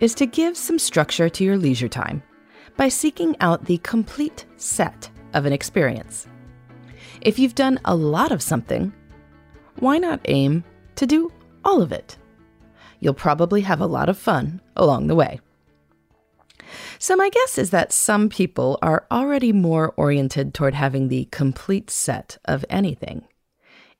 is to give some structure to your leisure time by seeking out the complete set of an experience. If you've done a lot of something, why not aim to do all of it? You'll probably have a lot of fun along the way. So, my guess is that some people are already more oriented toward having the complete set of anything.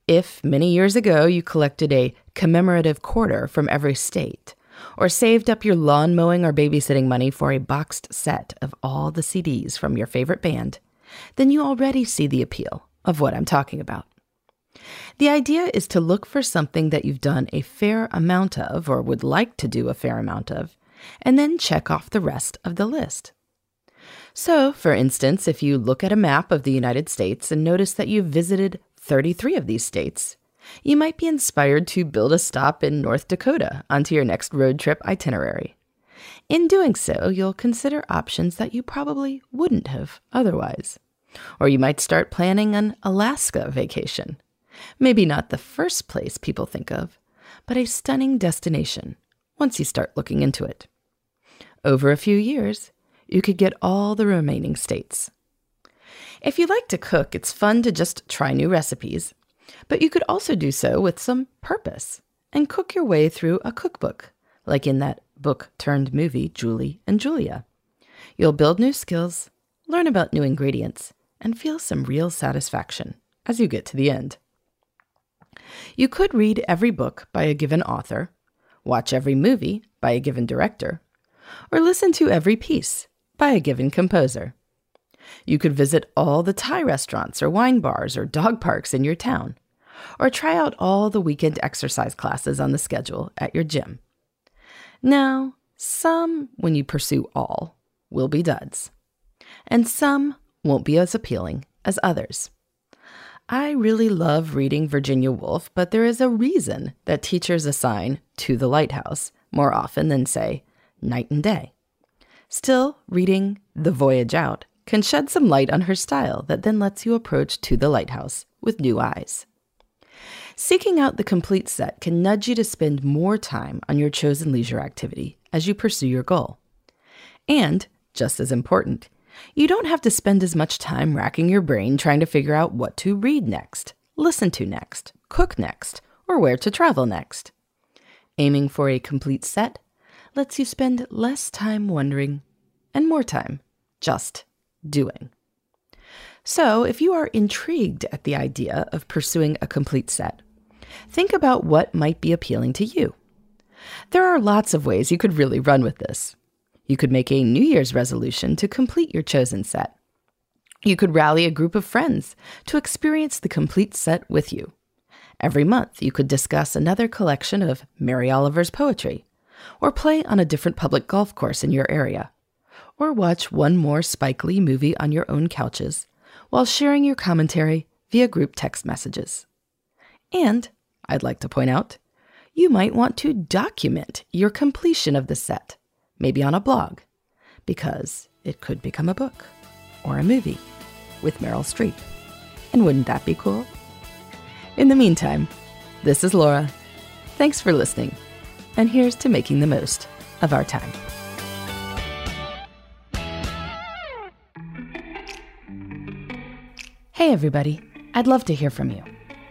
If many years ago you collected a commemorative quarter from every state, or saved up your lawn mowing or babysitting money for a boxed set of all the CDs from your favorite band, then you already see the appeal of what I'm talking about. The idea is to look for something that you've done a fair amount of or would like to do a fair amount of, and then check off the rest of the list. So, for instance, if you look at a map of the United States and notice that you've visited 33 of these states, you might be inspired to build a stop in North Dakota onto your next road trip itinerary. In doing so, you'll consider options that you probably wouldn't have otherwise. Or you might start planning an Alaska vacation. Maybe not the first place people think of, but a stunning destination once you start looking into it. Over a few years, you could get all the remaining states. If you like to cook, it's fun to just try new recipes, but you could also do so with some purpose and cook your way through a cookbook, like in that book turned movie, Julie and Julia. You'll build new skills, learn about new ingredients, and feel some real satisfaction as you get to the end. You could read every book by a given author, watch every movie by a given director, or listen to every piece by a given composer. You could visit all the Thai restaurants or wine bars or dog parks in your town, or try out all the weekend exercise classes on the schedule at your gym. Now, some, when you pursue all, will be duds, and some won't be as appealing as others. I really love reading Virginia Woolf, but there is a reason that teachers assign to the lighthouse more often than, say, night and day. Still, reading The Voyage Out can shed some light on her style that then lets you approach To the Lighthouse with new eyes. Seeking out the complete set can nudge you to spend more time on your chosen leisure activity as you pursue your goal. And, just as important, you don't have to spend as much time racking your brain trying to figure out what to read next, listen to next, cook next, or where to travel next. Aiming for a complete set lets you spend less time wondering and more time just doing. So, if you are intrigued at the idea of pursuing a complete set, think about what might be appealing to you. There are lots of ways you could really run with this. You could make a New Year's resolution to complete your chosen set. You could rally a group of friends to experience the complete set with you. Every month, you could discuss another collection of Mary Oliver's poetry, or play on a different public golf course in your area, or watch one more Spike Lee movie on your own couches while sharing your commentary via group text messages. And I'd like to point out, you might want to document your completion of the set, maybe on a blog, because it could become a book or a movie with Meryl Streep. And wouldn't that be cool? In the meantime, this is Laura. Thanks for listening, and here's to making the most of our time. Hey, everybody. I'd love to hear from you.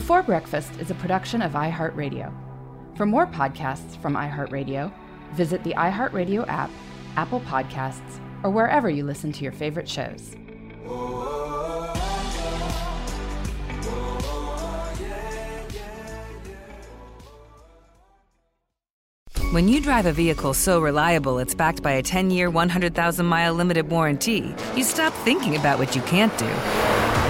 Before Breakfast is a production of iHeartRadio. For more podcasts from iHeartRadio, visit the iHeartRadio app, Apple Podcasts, or wherever you listen to your favorite shows. When you drive a vehicle so reliable it's backed by a 10 year, 100,000 mile limited warranty, you stop thinking about what you can't do